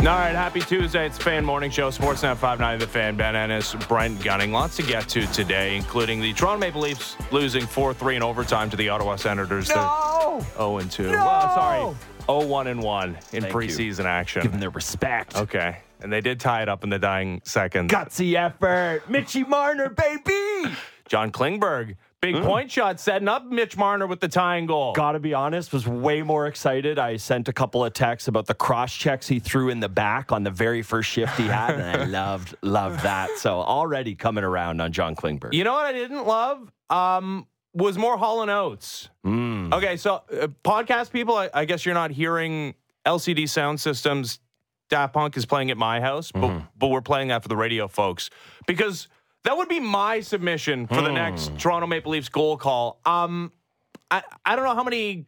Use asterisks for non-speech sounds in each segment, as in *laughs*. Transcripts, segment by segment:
All right, happy Tuesday. It's Fan Morning Show, Sportsnet 590, The Fan, Ben Ennis, Brent Gunning. Lots to get to today, including the Toronto Maple Leafs losing 4-3 in overtime to the Ottawa Senators. No! 0-2. No! Well, sorry, 0-1 and 1 in Thank you. preseason action. Give them their respect. Okay, and they did tie it up in the dying seconds. Gutsy effort. Mitchie Marner, baby. John Klingberg, big point shot, setting up Mitch Marner with the tying goal. Gotta be honest, was way more excited. I sent a couple of texts about the cross checks he threw in the back on the very first shift he had, and I *laughs* loved, loved that. So already coming around on John Klingberg. You know what I didn't love? Um, was more Hall and Oates. Mm. Okay, so uh, podcast people, I, I guess you're not hearing LCD sound systems. Daft Punk is playing at my house, but Mm-hmm. but we're playing that for the radio folks because that would be my submission for the Hmm. next Toronto Maple Leafs goal call. Um, I I don't know how many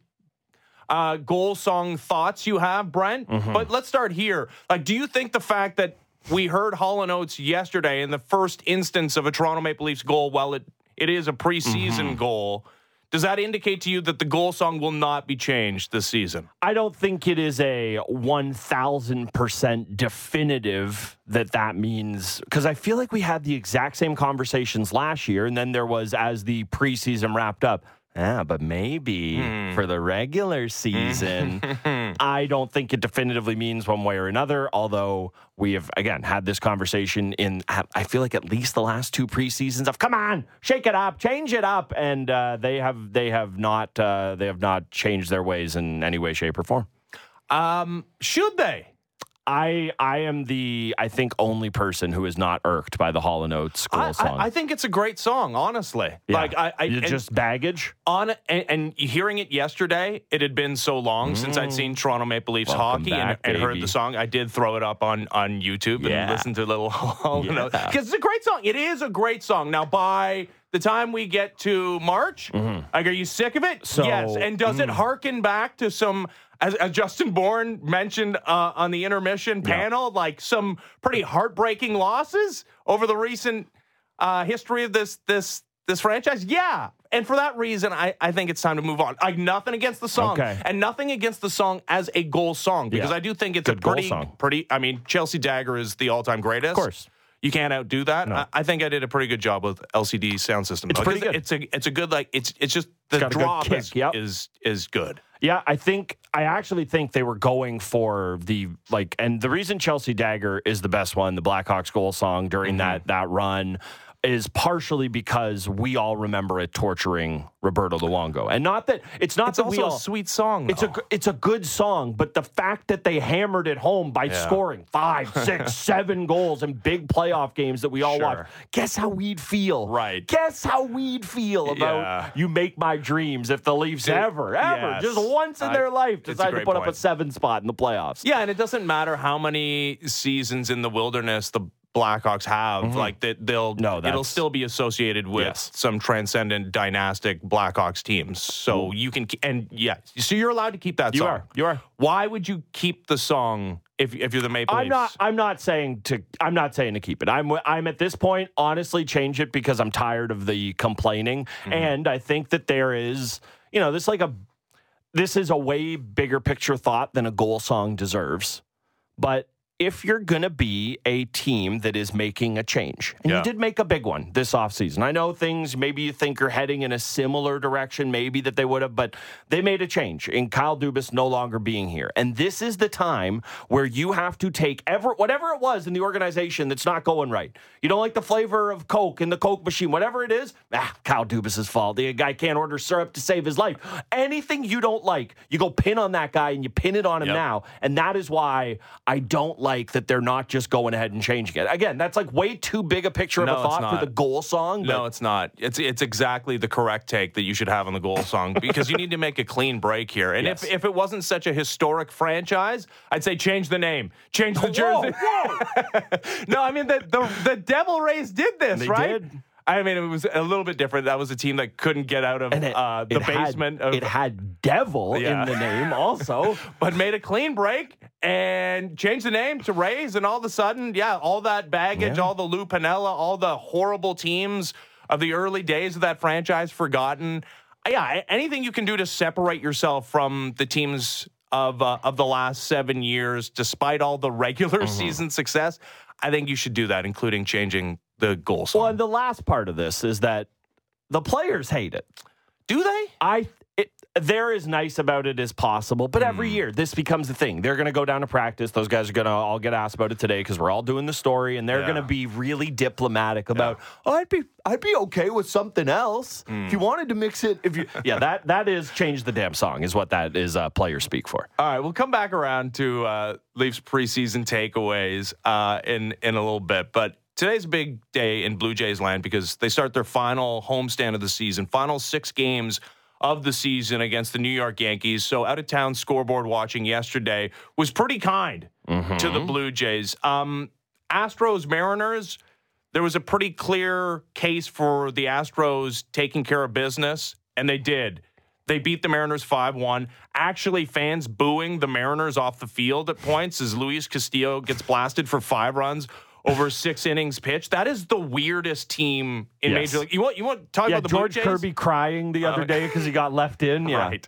uh, goal song thoughts you have, Brent, Mm-hmm. but let's start here. Like, do you think the fact that we heard Hall and Oates yesterday in the first instance of a Toronto Maple Leafs goal, while it, it is a preseason Mm-hmm. goal, does that indicate to you that the goal song will not be changed this season? I don't think it is a 1000% definitive that that means because I feel like we had the exact same conversations last year and then there was as the preseason wrapped up yeah but maybe hmm. for the regular season *laughs* I don't think it definitively means one way or another although we have again had this conversation in I feel like at least the last two preseasons of come on shake it up change it up and uh, they have they have not uh, they have not changed their ways in any way shape or form Um, should they? I I am the I think only person who is not irked by the Hall and Oates goal I, song. I, I think it's a great song, honestly. Yeah. Like I, I and just baggage. on and, and hearing it yesterday, it had been so long since I'd seen Toronto Maple Leafs Mm. Welcome hockey back, and, and heard the song. I did throw it up on on YouTube Yeah. and listen to a little *laughs* Hall Yeah. because it's a great song. It is a great song. Now by the time we get to March, like, are you sick of it? Mm-hmm. So- mm. yes. And does it harken back to some? As, as Justin Bourne mentioned uh, on the intermission panel, like some pretty heartbreaking losses over the recent uh, history of this this this franchise? Yeah. And for that reason, I, I think it's time to move on. Like nothing against the song, Okay. and nothing against the song as a goal song because Yeah. I do think it's Good a goal pretty song. pretty. I mean, Chelsea Dagger is the all time greatest. Of course. You can't outdo that. I, I think I did a pretty good job with LCD sound system. It's though, pretty good. It's a it's a good like it's it's just the good drop is, yep. is is good. Yeah, I think I actually think they were going for the like, and the reason Chelsea Dagger is the best one, the Blackhawks goal song during Mm-hmm. that that run, is partially because we all remember it torturing Roberto Luongo, and not that it's not It's that we all. a sweet song. It's a it's a good song, but the fact that they hammered it home by Yeah. scoring five, *laughs* six, seven goals in big playoff games that we all Sure. watch. Guess how we'd feel, Right. Guess how we'd feel about Yeah. you make my dreams if the Leafs Dude, ever, ever, yes. just once in I- their life decide to put up a seven spot in the playoffs. Yeah, and it doesn't matter how many seasons in the wilderness the Blackhawks have, like that they'll No, it'll still be associated with Yes. some transcendent dynastic Blackhawks teams. So you can and yeah, so you're allowed to keep that You song. are, you are. Why would you keep the song if if you're the Maple I'm Leafs? not. I'm not saying to. I'm not saying to keep it. I'm. I'm at this point. Honestly, change it because I'm tired of the complaining, Mm-hmm. and I think that there is. You know, this like a. This is a way bigger picture thought than a goal song deserves, but. If you're going to be a team that is making a change, and Yeah. you did make a big one this offseason. I know things maybe you think are heading in a similar direction, maybe that they would have, but they made a change in Kyle Dubas no longer being here. And this is the time where you have to take ever whatever it was in the organization that's not going right. You don't like the flavor of Coke in the Coke machine, whatever it is, ah, Kyle Dubas' fault. The guy can't order syrup to save his life. Anything you don't like, you go pin on that guy and you pin it on him Yep. now. And that is why I don't like that they're not just going ahead and changing it. Again, that's like way too big a picture of No, a it's thought for the goal song. No, it's not. It's it's exactly the correct take that you should have on the goal song *laughs* because you need to make a clean break here. And Yes. if, if it wasn't such a historic franchise, I'd say change the name, change the Whoa, jersey. *laughs* no, I mean the, the the Devil Rays did this, They right? did. I mean, it was a little bit different. That was a team that couldn't get out of it, uh, the it had- basement of it had devil Yeah. in the name also. *laughs* but made a clean break and changed the name to Rays, and all of a sudden, yeah, all that baggage, Yeah. all the Lou Piniella, all the horrible teams of the early days of that franchise forgotten. Yeah, anything you can do to separate yourself from the teams of uh, of the last seven years, despite all the regular season success. I think you should do that, including changing the goal song. Well, and the last part of this is that the players hate it. do they? I it, they're as nice about it as possible, but every Hmm. year this becomes a thing. They're going to go down to practice. Those guys are going to all get asked about it today because we're all doing the story, and they're Yeah. going to be really diplomatic about. Oh, I'd be I'd be okay with something else Hmm. if you wanted to mix it. If you *laughs* yeah, that that is change the damn song is what that is. Uh, player speak for. All right, we'll come back around to uh, Leafs preseason takeaways uh, in in a little bit, but today's a big day in Blue Jays land because they start their final homestand of the season, final six games of the season against the New York Yankees. So out of town scoreboard watching yesterday was pretty kind to the Blue Jays. Um, Astros Mariners. There was a pretty clear case for the Astros taking care of business, and they did. They beat the Mariners 5 1. Actually, fans booing the Mariners off the field at points as Luis Castillo gets blasted for five runs over six innings pitched. That is the weirdest team in Yes. Major League. You want, you want to talk Yeah, about the George Kirby crying the other Uh, day because he got left in. Yeah, Right.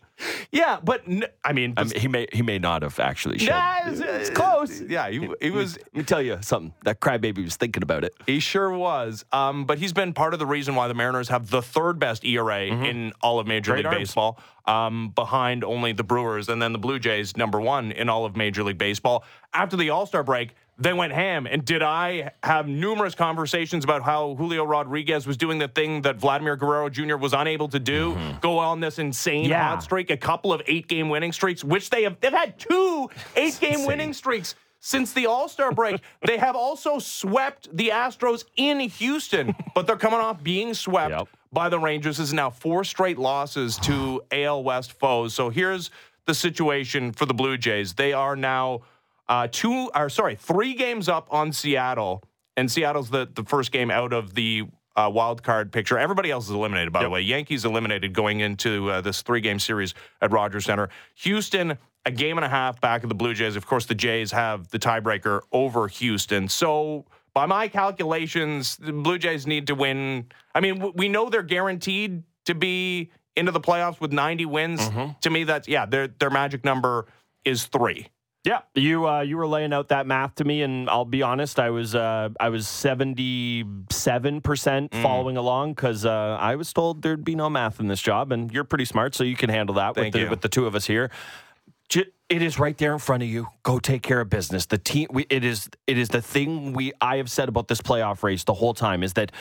Yeah, but n- I mean, I mean, he may he may not have actually. Shed. Nah, it's, it's close. Yeah, he, he was Let me tell you something. That crybaby was thinking about it. He sure was. Um, but he's been part of the reason why the Mariners have the third best ERA in all of Major Mm-hmm. Great League arms. Baseball, um, behind only the Brewers and then the Blue Jays, number one in all of Major League Baseball. After the All Star break, they went ham. And did I have numerous conversations about how Julio Rodriguez was doing the thing that Vladimir Guerrero Jr. was unable to do? Go on this insane Mm-hmm. Yeah. hot streak, a couple of eight game winning streaks, which they have. They've had two *laughs* eight game winning streaks since the All Star break. *laughs* they have also swept the Astros in Houston, but they're coming off being swept Yep. by the Rangers. This is now four straight losses to AL West foes. So here's the situation for the Blue Jays. They are now uh, two, or sorry, three games up on Seattle, and Seattle's the, the first game out of the uh, wild card picture. Everybody else is eliminated, by the way. Yankees eliminated going into uh, this three game series at Rogers Center. Houston, a game and a half back of the Blue Jays. Of course, the Jays have the tiebreaker over Houston. So, by my calculations, the Blue Jays need to win. I mean, w- we know they're guaranteed to be into the playoffs with 90 wins. Mm-hmm. To me, that's, yeah, their, their magic number is three. Yeah, you uh, you were laying out that math to me, and I'll be honest, I was uh, I was seventy seven percent Mm. following along because uh, I was told there'd be no math in this job, and you're pretty smart, so you can handle that Thank with the you. with the two of us here. J- It is right there in front of you. Go take care of business. The team. We, it is. It is the thing we. I have said about this playoff race the whole time is that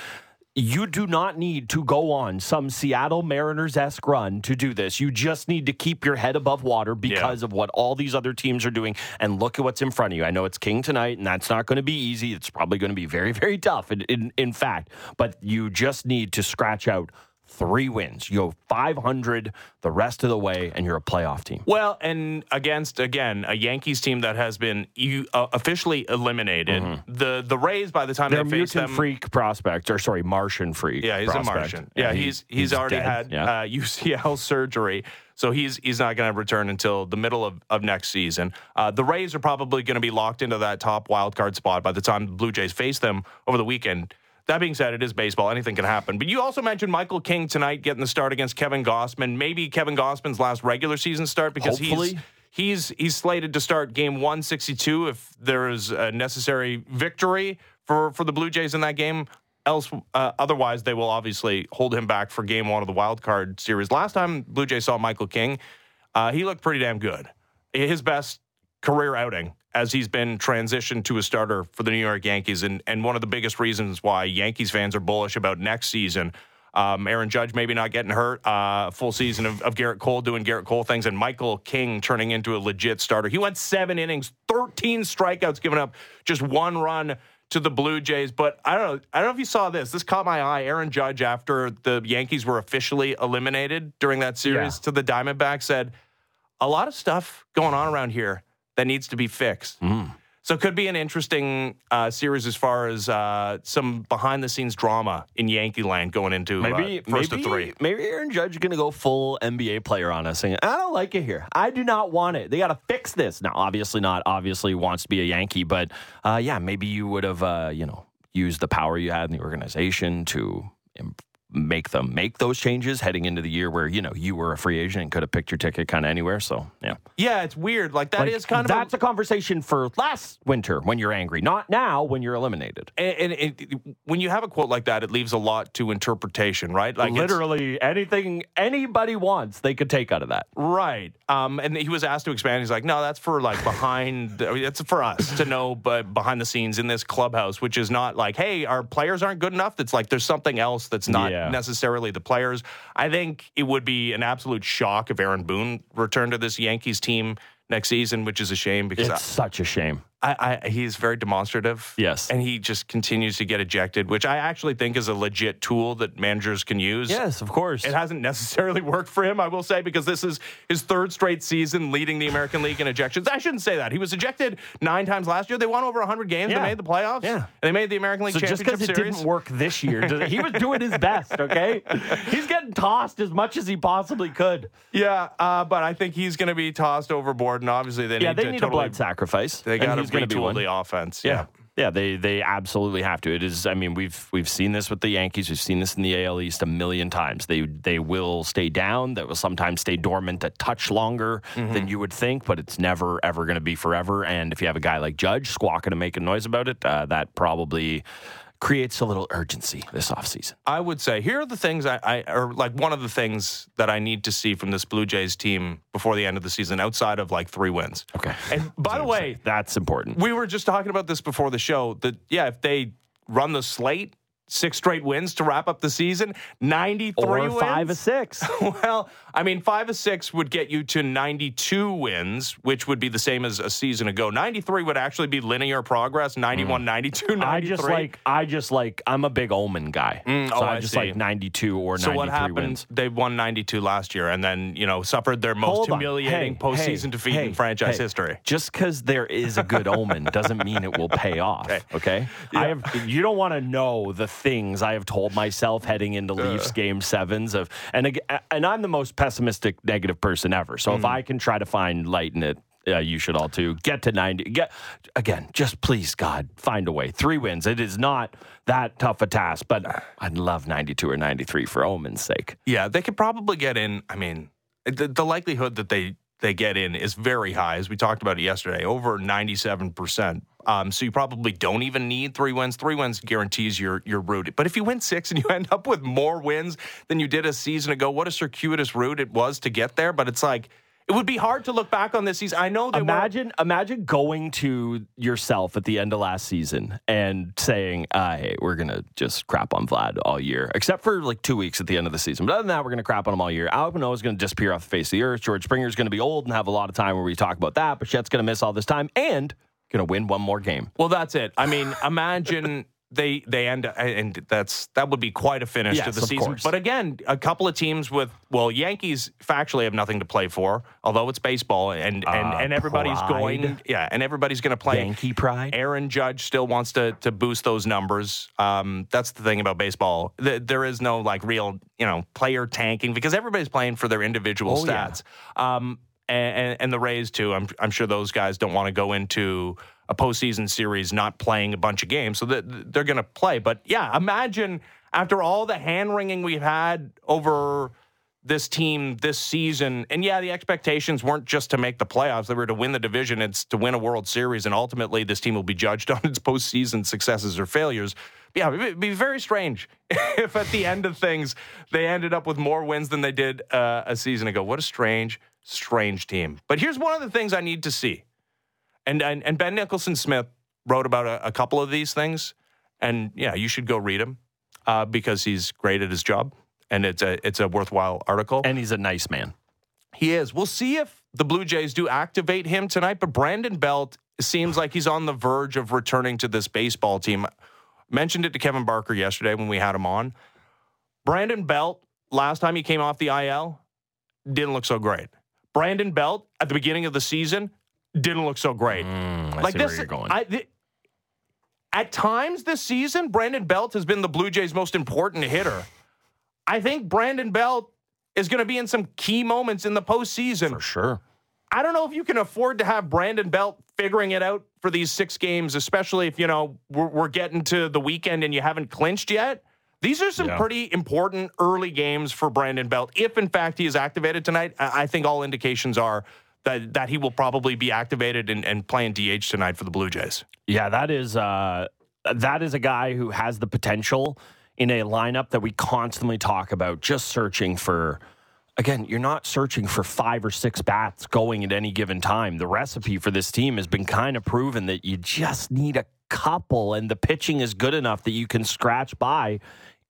you do not need to go on some Seattle Mariners esque run to do this. You just need to keep your head above water because of what all these other teams are doing. And look at what's in front of you. I know it's King tonight, and that's not going to be easy. It's probably going to be very, very tough, in, in, in fact. But you just need to scratch out three wins. You go 500 the rest of the way, and you're a playoff team. Well, and against again a Yankees team that has been you, uh, officially eliminated. The the Rays by the time They're they face them, freak prospect, or sorry, Martian freak. yeah, he's prospect. a Martian. Yeah, he- he's he's, already dead. had Yeah. uh, *laughs* UCL surgery, so he's he's not going to return until the middle of, of next season. Uh, the Rays are probably going to be locked into that top wild card spot by the time the Blue Jays face them over the weekend. That being said, it is baseball. Anything can happen. But you also mentioned Michael King tonight getting the start against Kevin Gausman. Maybe Kevin Gausman's last regular season start because he's He's he's slated to start game 162 if there is a necessary victory for for the Blue Jays in that game. Else, uh, otherwise, they will obviously hold him back for game one of the wild card series. Last time Blue Jays saw Michael King, uh, he looked pretty damn good. His best career outing as he's been transitioned to a starter for the New York Yankees, and and one of the biggest reasons why Yankees fans are bullish about next season. Um, Aaron Judge maybe not getting hurt. Uh, full season of, of Gerrit Cole doing Gerrit Cole things, and Michael King turning into a legit starter. He went seven innings, thirteen strikeouts, giving up just one run to the Blue Jays. But I don't know. I don't know if you saw this. This caught my eye. Aaron Judge, after the Yankees were officially eliminated during that series Yeah. to the Diamondbacks, said a lot of stuff going on around here that needs to be fixed. So it could be an interesting uh, series as far as uh, some behind the scenes drama in Yankee land going into Maybe uh, first maybe, of three. Maybe Aaron Judge is going to go full NBA player on us, saying, "I don't like it here. I do not want it. They got to fix this." Now, obviously not. Obviously wants to be a Yankee, but uh, yeah, maybe you would have, uh, you know, used the power you had in the organization to. Make them make those changes heading into the year where you know you were a free agent and could have picked your ticket kind of anywhere. So yeah, Yeah, it's weird. Like that is Like, kind of a- that's a, conversation for last winter when you're angry, not now when you're eliminated. and, and it, when you have a quote like that, it leaves a lot to interpretation, right? Like Literally anything anybody wants, they could take out of that. Right. Um, and he was asked to expand. He's like, no, that's for like behind, *laughs* it's for us to know, but behind the scenes in this clubhouse, which is not like, hey, our players aren't good enough. It's like there's something else that's not Yeah. Necessarily the players. I think it would be an absolute shock if Aaron Boone returned to this Yankees team next season, which is a shame because It's such a shame. I, I, he's very demonstrative. Yes. And he just continues to get ejected, which I actually think is a legit tool that managers can use. Yes, of course. It hasn't necessarily *laughs* worked for him, I will say, because this is his third straight season leading the American League in ejections. I shouldn't say that. He was ejected nine times last year. They won over 100 games. Yeah. They made the playoffs. Yeah. And they made the American League So just Championship because it Series. didn't work this year, does he was doing his best. Okay, *laughs* he's getting tossed as much as he possibly could. Yeah, uh, but I think he's going to be tossed overboard, and obviously they Yeah, need they to need totally, a blood sacrifice. They got to he's gonna be one. the offense. Yeah. Yeah, they they absolutely have to. It is. I mean, we've we've seen this with the Yankees. We've seen this in the AL East a million times. They they will stay down. They will sometimes stay dormant a touch longer Mm-hmm. than you would think, but it's never ever going to be forever. And if you have a guy like Judge squawking and making noise about it, uh, that probably creates a little urgency this offseason. I would say here are the things I, I or like one of the things that I need to see from this Blue Jays team before the end of the season, outside of like three wins. Okay. And by the way, That's important. we were just talking about this before the show that yeah, if they run the slate, six straight wins to wrap up the season, ninety three Or wins. five or six. *laughs* well, I mean, five of six would get you to 92 wins, which would be the same as a season ago. 93 would actually be linear progress. 91, 92, 93. I just like I just like I'm a big Omen guy. Mm, so oh, I I just see. like 92 or So 93 what happened? wins. They won 92 last year, and then you know suffered their most Hold humiliating Hey, postseason hey, defeat hey, in franchise history. Just because there is a good *laughs* omen doesn't mean it will pay off. Okay, I have. You don't want to know the things I have told myself heading into Leafs game sevens of, and and I'm the most pessimistic negative person ever. So if I can try to find light in it. Uh, you should all too get to 90 get again just please god find a way three wins it is not that tough a task but i'd love 92 or 93 for omen's sake Yeah, they could probably get in. I mean, the, the likelihood that they they get in is very high, as we talked about it yesterday, over ninety seven percent. Um, so you probably don't even need three wins. Three wins guarantees your your route. But if you win six and you *laughs* end up with more wins than you did a season ago, what a circuitous route it was to get there. But it's like it would be hard to look back on this season. I know they were imagine imagine going to yourself at the end of last season and saying, uh, "Hey, we're gonna just crap on Vlad all year, except for like two weeks at the end of the season. But other than that, we're gonna crap on him all year. Manoah is gonna disappear off the face of the earth. George Springer's gonna be old and have a lot of time where we talk about that. But Chet's gonna miss all this time and gonna win one more game. Well, that's it. I mean, imagine they they end and that's that would be quite a finish to the season. course. But again, a couple of teams with well, Yankees factually have nothing to play for, although it's baseball and and, Uh, and everybody's pride. going yeah, and everybody's going to play. Yankee pride. Aaron Judge still wants to to boost those numbers. Um, that's the thing about baseball. Th- There is no like real you know player tanking because everybody's playing for their individual Oh, yeah. stats. Um, and, and, and the Rays too. I'm I'm sure those guys don't want to go into a postseason series not playing a bunch of games, so they're going to play. But yeah, imagine after all the hand wringing we've had over this team this season, and yeah, the expectations weren't just to make the playoffs; they were to win the division. It's to win a World Series, and ultimately, this team will be judged *laughs* on its postseason successes or failures. Yeah, it'd be very strange *laughs* if at the end of things they ended up with more wins than they did uh, a season ago. What a strange, strange team. But here's one of the things I need to see. And, and, and Ben Nicholson Smith wrote about a, a couple of these things. And yeah, you should go read him uh, because he's great at his job. And it's a, it's a worthwhile article. And he's a nice man. He is. We'll see if the Blue Jays do activate him tonight. But Brandon Belt seems like he's on the verge of returning to this baseball team. Mentioned it to Kevin Barker yesterday when we had him on. Brandon Belt, last time he came off the IL, didn't look so great. Brandon Belt at the beginning of the season didn't look so great. Mm, I like this, where you're going. I, th- at times this season, Brandon Belt has been the Blue Jays' most important hitter. I think Brandon Belt is going to be in some key moments in the postseason. For sure. I don't know if you can afford to have Brandon Belt figuring it out for these six games, especially if you know we're, we're getting to the weekend and you haven't clinched yet. These are some Yeah. pretty important early games for Brandon Belt. If in fact he is activated tonight, I think all indications are that that he will probably be activated and, and playing DH tonight for the Blue Jays. Yeah, that is uh, that is a guy who has the potential in a lineup that we constantly talk about. Just searching for. Again, you're not searching for five or six bats going at any given time. The recipe for this team has been kind of proven that you just need a couple, and the pitching is good enough that you can scratch by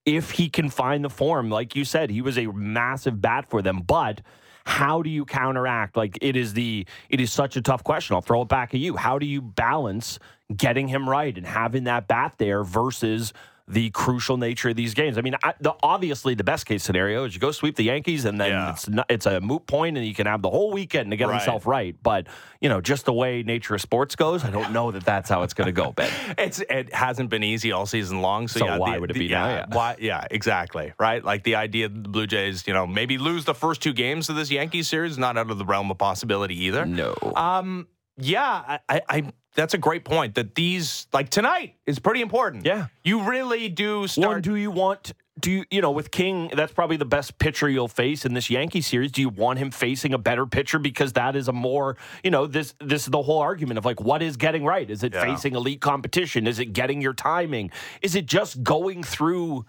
if he can find the form. Like you said, he was a massive bat for them, but how do you counteract? Like it is the it is such a tough question. I'll throw it back at you. How do you balance getting him right and having that bat there versus the crucial nature of these games? I mean, I, the, obviously the best case scenario is you go sweep the Yankees and then Yeah. it's not, it's a moot point and you can have the whole weekend to get Right. himself right. But you know, just the way nature of sports goes, I don't know that that's how it's going to go, Ben. *laughs* It's it hasn't been easy all season long. So, So yeah, why the- would it the- be now? Yeah, Yeah. why? Yeah, exactly. Right. Like the idea that the Blue Jays, you know, maybe lose the first two games of this Yankees series, not out of the realm of possibility either. No. Um, yeah, I, I, I that's a great point. That these like tonight is pretty important. Yeah. you really do One, start. do you want do you you know with King? That's probably the best pitcher you'll face in this Yankee series. Do you want him facing a better pitcher because that is a more you know this this is the whole argument of like what is getting right? Is it Yeah. facing elite competition? Is it getting your timing? Is it just going through?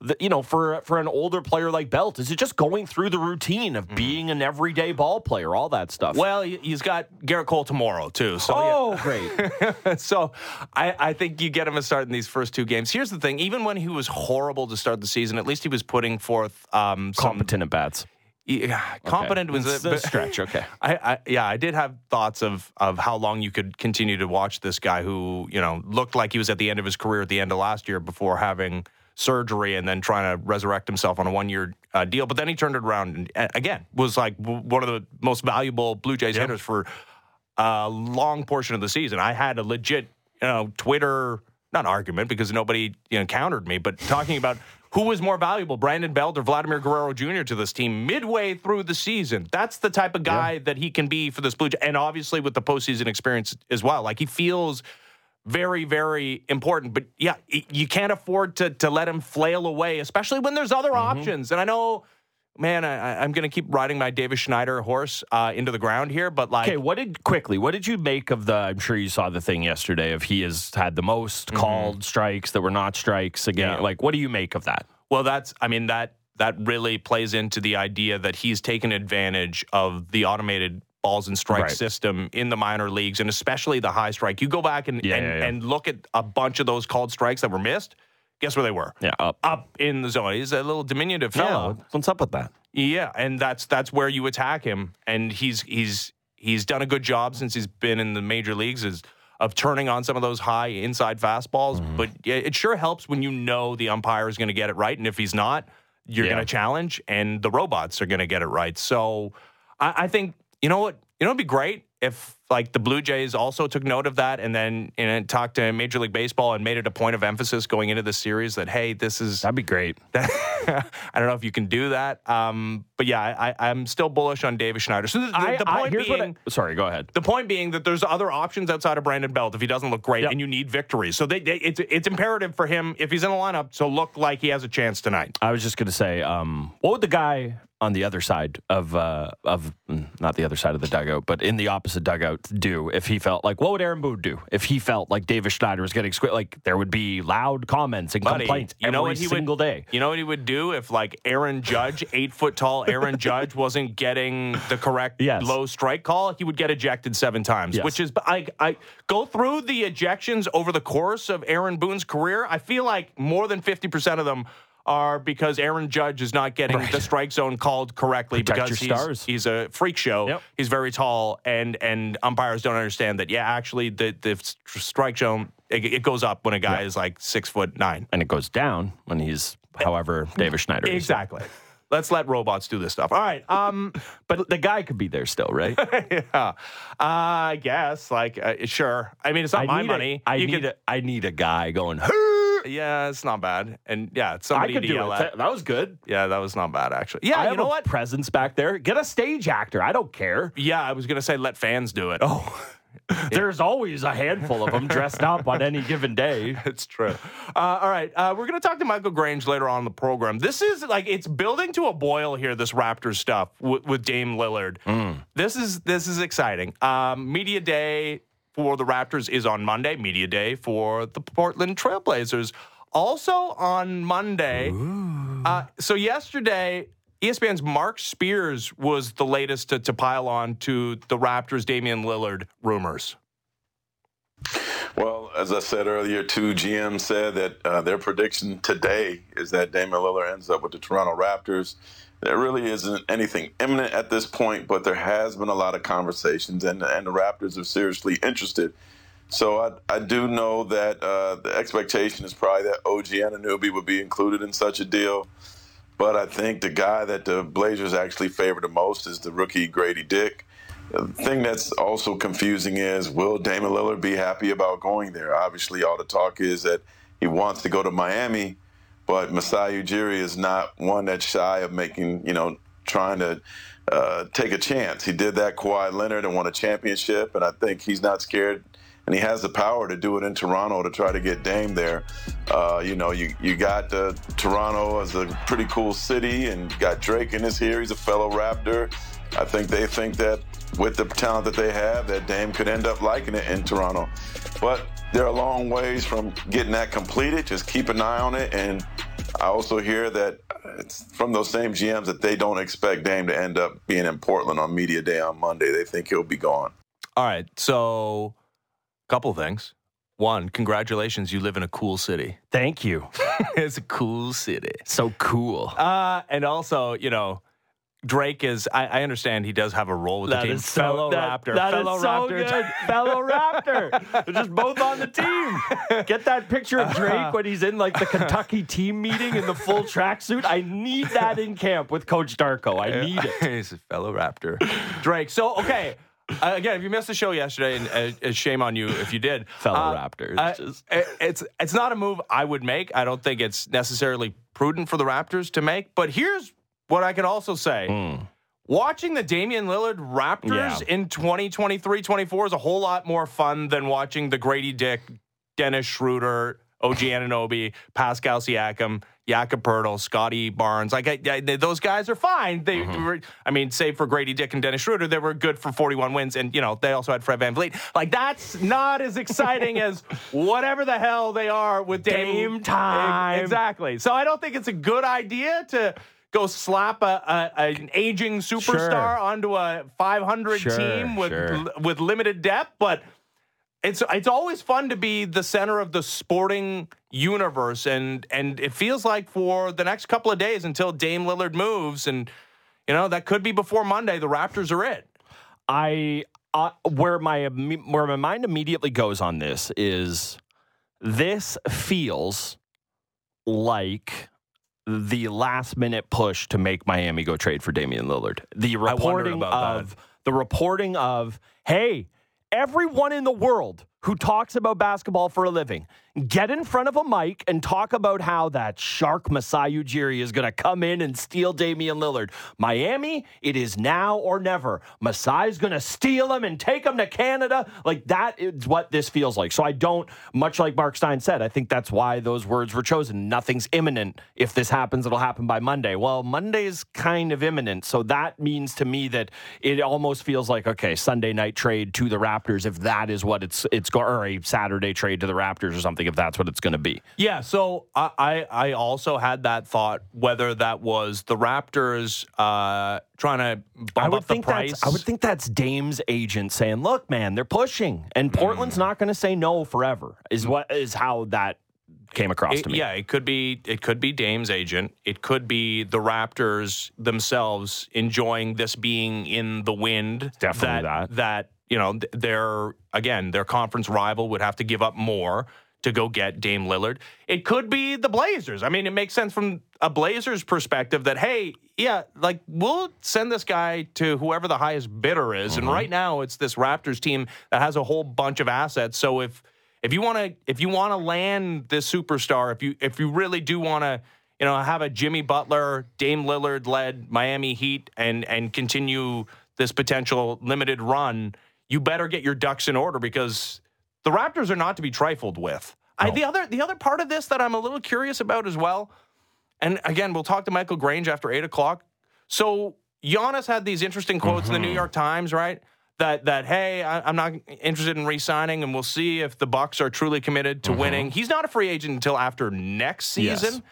The, you know, for for an older player like Belt, is it just going through the routine of being an everyday ball player, all that stuff? well, he- he's got Gerrit Cole tomorrow too. So yeah. oh, *laughs* great! so I, I think you get him a start in these first two games. Here's the thing: even when he was horrible to start the season, at least he was putting forth um, Competent at bats. yeah, competent was It's it. a but- stretch. Okay. *laughs* I, I yeah, I did have thoughts of of how long you could continue to watch this guy who you know looked like he was at the end of his career at the end of last year before having surgery and then trying to resurrect himself on a one year uh, deal. But then he turned it around and again was like w- one of the most valuable Blue Jays hitters for a long portion of the season. I had a legit you know Twitter not argument because nobody you know countered me, but talking about. Who was more valuable, Brandon Belt or Vladimir Guerrero Jr. to this team midway through the season? That's the type of guy that he can be for this Blue Jay, and obviously with the postseason experience as well. Like he feels very, very important. But yeah, you can't afford to to let him flail away, especially when there's other options. And I know, man, I, I'm going to keep riding my Davis Schneider horse uh, into the ground here, but like, Okay, what did quickly? What did you make of the? I'm sure you saw the thing yesterday of he has had the most called strikes that were not strikes again. Mm-hmm. Yeah. Like, what do you make of that? Well, that's, I mean, that that really plays into the idea that he's taken advantage of the automated balls and strike Right. system in the minor leagues and especially the high strike. You go back and, Yeah, and, yeah, yeah. and look at a bunch of those called strikes that were missed. Guess where they were? Yeah, up. Up in the zone. He's a little diminutive fellow. What's up with that? Yeah, and that's that's where you attack him, and he's he's he's done a good job since he's been in the major leagues is of turning on some of those high inside fastballs. Mm-hmm. But yeah, it sure helps when you know the umpire is going to get it right, and if he's not, you're going to challenge, and the robots are going to get it right. So I, I think you know what you know it'd be great if like the Blue Jays also took note of that and then know, talked to Major League Baseball and made it a point of emphasis going into the series that hey, this is That'd be great. *laughs* I don't know if you can do that. Um, but yeah, I, I'm still bullish on Davis Schneider. So the, the, I, the I- point here's what being. I- sorry, go ahead. the point being that there's other options outside of Brandon Belt if he doesn't look great, Yep. and you need victories. So they, they, it's it's imperative for him if he's in the lineup to look like he has a chance tonight. I was just going to say, um, what would the guy on the other side of uh, of mm, not the other side of the dugout, but in the opposite dugout do if he felt like what would Aaron Boone do if he felt like Davis Schneider was getting squid? Like there would be loud comments and Buddy, complaints you every know what he single would, day. You know what he would do if like Aaron Judge, *laughs* eight foot tall Aaron Judge, wasn't getting the correct Yes. low strike call? He would get ejected seven times. Yes. Which is I I go through the ejections over the course of Aaron Boone's career. I feel like more than fifty percent of them are because Aaron Judge is not getting Right. the strike zone called correctly Protect because he's, he's a freak show. Yep. He's very tall, and and umpires don't understand that. Yeah, actually, the the strike zone it, it goes up when a guy is like six foot nine. and it goes down when he's however Davis Schneider is. Exactly. Let's let robots do this stuff. All right. Um, *laughs* But the guy could be there still, right? *laughs* yeah. I guess. Like, uh, sure. I mean, it's not my money. A, I You need could- a, I need a guy going. Yeah, it's not bad. And yeah, it's I could to do yell it. at. That was good. Yeah, that was not bad actually. I Yeah, you have know a what? Presence back there. Get a stage actor. I don't care. Yeah, I was gonna say let fans do it. Oh, *laughs* There's always a handful of them dressed up on any given day. *laughs* It's true. Uh, all right, uh, we're going to talk to Michael Grange later on in the program. This is like it's building to a boil here. This Raptors stuff with, with Dame Lillard. This is this is exciting. Um, media day for the Raptors is on Monday. Media day for the Portland Trailblazers also on Monday. Uh, so yesterday. ESPN's Marc Spears was the latest to, to pile on to the Raptors' Damian Lillard rumors. Well, as I said earlier, two GM said that uh, their prediction today is that Damian Lillard ends up with the Toronto Raptors. There really isn't anything imminent at this point, but there has been a lot of conversations, and and the Raptors are seriously interested. So I, I do know that uh, the expectation is probably that OG Anunoby would be included in such a deal. But I think the guy that the Blazers actually favor the most is the rookie Gradey Dick. The thing that's also confusing is will Damian Lillard be happy about going there? Obviously, all the talk is that he wants to go to Miami, but Masai Ujiri is not one that's shy of making, you know, trying to uh, take a chance. He did that Kawhi Leonard and won a championship, and I think he's not scared. And he has the power to do it in Toronto to try to get Dame there. Uh, you know, you you got uh, Toronto as a pretty cool city, and you got Drake in this here. He's a fellow Raptor. I think they think that with the talent that they have, that Dame could end up liking it in Toronto. But they're a long ways from getting that completed. Just keep an eye on it. And I also hear that it's from those same GMs that they don't expect Dame to end up being in Portland on media day on Monday. They think he'll be gone. All right. So, a couple things. One, congratulations. You live in a cool city. Thank you. *laughs* it's a cool city. So cool. Uh, and also, you know, Drake is, I, I understand he does have a role with the team. is so- fellow that- Raptor. that is fellow so Raptor. good. fellow Raptor. They're just both on the team. Get that picture of Drake when he's in like the Kentucky team meeting in the full tracksuit. I need that in camp with Coach Darko. I need it. *laughs* He's a fellow Raptor. Drake. So, okay. Uh, again, if you missed the show yesterday, and uh, uh, shame on you if you did, Fellow uh, Raptors, uh, just- it- it's it's not a move I would make. I don't think it's necessarily prudent for the Raptors to make. But here's what I can also say: hmm. watching the Damian Lillard Raptors Yeah. in 2023-24 is a whole lot more fun than watching the Gradey Dick, Dennis Schroeder, OG Anunoby, Pascal Siakam, Jakob Poeltl, Scottie Barnes. Like I, I- those guys are fine. They, mm-hmm. were, I mean, save for Gradey Dick and Dennis Schroeder, they were good for 41 wins, and you know they also had Fred VanVleet. Like that's not as exciting *laughs* as whatever the hell they are with Dame, Dame time. Exactly. So I don't think it's a good idea to. Go slap a, a an aging superstar Sure. onto a 500 Sure, team with sure. with limited depth, but it's it's always fun to be the center of the sporting universe, and and it feels like for the next couple of days until Dame Lillard moves, and you know that could be before Monday. The Raptors are it. I uh, where my where my mind immediately goes on this is this feels like the last minute push to make Miami go trade for Damian Lillard. The reporting of the reporting of hey, everyone in the world who talks about basketball for a living, get in front of a mic and talk about how that shark Masai Ujiri is going to come in and steal Damian Lillard. Miami, it is now or never. Masai's going to steal him and take him to Canada. Like that is what this feels like. So I don't, much like Mark Stein said, I think that's why those words were chosen. Nothing's imminent. If this happens, it'll happen by Monday. Well, Monday's kind of imminent. So that means to me that it almost feels like, okay, Sunday night trade to the Raptors, if that is what it's, it's go, or a Saturday trade to the Raptors or something, if that's what it's going to be. Yeah, so I, I I also had that thought whether that was the Raptors uh, trying to bump I would up the think price. I would think that's Dame's agent saying, "Look, man, they're pushing, and Portland's not going to say no forever." Is what is how that came across It- to me. Yeah, it could be it could be Dame's agent. It could be the Raptors themselves enjoying this being in the wind. Definitely that. that. That you know th- their again their conference rival would have to give up more to go get Dame Lillard. It could be the Blazers. I mean, it makes sense from a Blazers perspective that hey, yeah, like we'll send this guy to whoever the highest bidder is, Mm-hmm. and right now it's this Raptors team that has a whole bunch of assets. So if if you want to if you want to land this superstar, if you if you really do want to, you know, have a Jimmy Butler, Dame Lillard led Miami Heat and and continue this potential limited run, you better get your ducks in order because the Raptors are not to be trifled with. I, the other the other part of this that I'm a little curious about as well, and again, we'll talk to Michael Grange after eight o'clock. So Giannis had these interesting quotes in the New mm-hmm. York Times, right? That that hey, I, am not interested in re-signing, and we'll see if the Bucks are truly committed to mm-hmm. winning. He's not a free agent until after next season. Yes.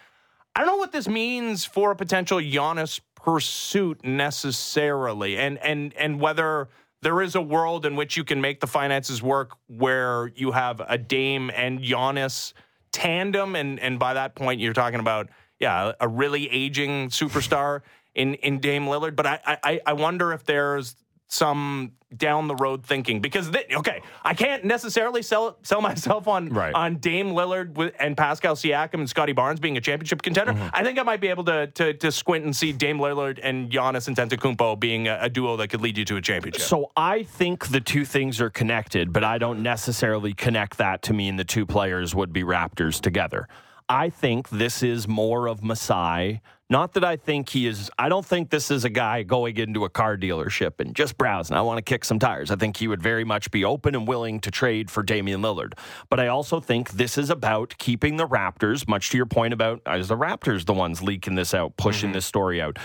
I don't know what this means for a potential Giannis pursuit necessarily, and and and whether there is a world in which you can make the finances work where you have a Dame and Giannis tandem, and and by that point you're talking about yeah a really aging superstar in in Dame Lillard. But I I, I wonder if there's some down the road thinking because th- okay, I can't necessarily sell sell *laughs* myself on Right. on Dame Lillard with, and Pascal Siakam and Scottie Barnes being a championship contender. Mm-hmm. I think I might be able to, to to squint and see Dame Lillard and Giannis Antetokounmpo being a, a duo that could lead you to a championship. So I think the two things are connected, but I don't necessarily connect that to mean the two players would be Raptors together. I think this is more of Masai. Not that I think he is, I don't think this is a guy going into a car dealership and just browsing. I want to kick some tires. I think he would very much be open and willing to trade for Damian Lillard. But I also think this is about keeping the Raptors, much to your point about, is the Raptors the ones leaking this out, pushing mm-hmm. this story out?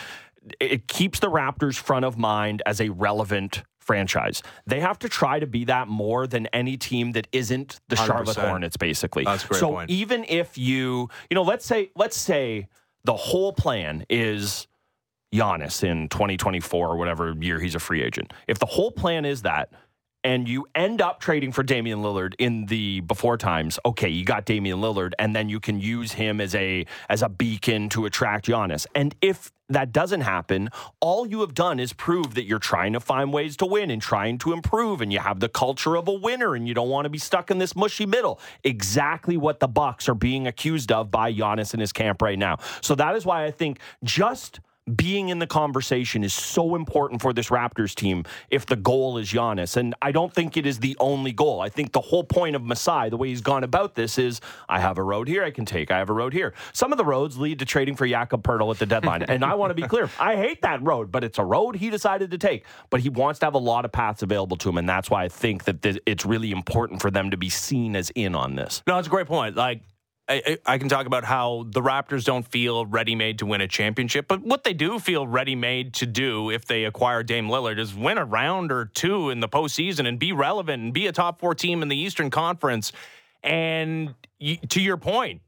it keeps the Raptors front of mind as a relevant franchise. They have to try to be that more than any team that isn't the Charlotte 100%. Hornets basically. That's great so point. even if you, you know, let's say let's say the whole plan is Giannis in 2024 or whatever year he's a free agent. If the whole plan is that and you end up trading for Damian Lillard in the before times, okay, you got Damian Lillard, and then you can use him as a as a beacon to attract Giannis. And if that doesn't happen, all you have done is prove that you're trying to find ways to win and trying to improve, and you have the culture of a winner, and you don't want to be stuck in this mushy middle. Exactly what the Bucks are being accused of by Giannis and his camp right now. So that is why I think just being in the conversation is so important for this Raptors team if the goal is Giannis. And I don't think it is the only goal. I think the whole point of Masai, the way he's gone about this, is I have a road here I can take. I have a road here. Some of the roads lead to trading for Jakob Poeltl at the deadline. and I want to be clear, I hate that road, but it's a road he decided to take. But he wants to have a lot of paths available to him. And that's why I think that th- it's really important for them to be seen as in on this. No, it's a great point. Like, I, I can talk about how the Raptors don't feel ready made to win a championship, but what they do feel ready made to do if they acquire Dame Lillard is win a round or two in the postseason and be relevant and be a top four team in the Eastern Conference. And to your point,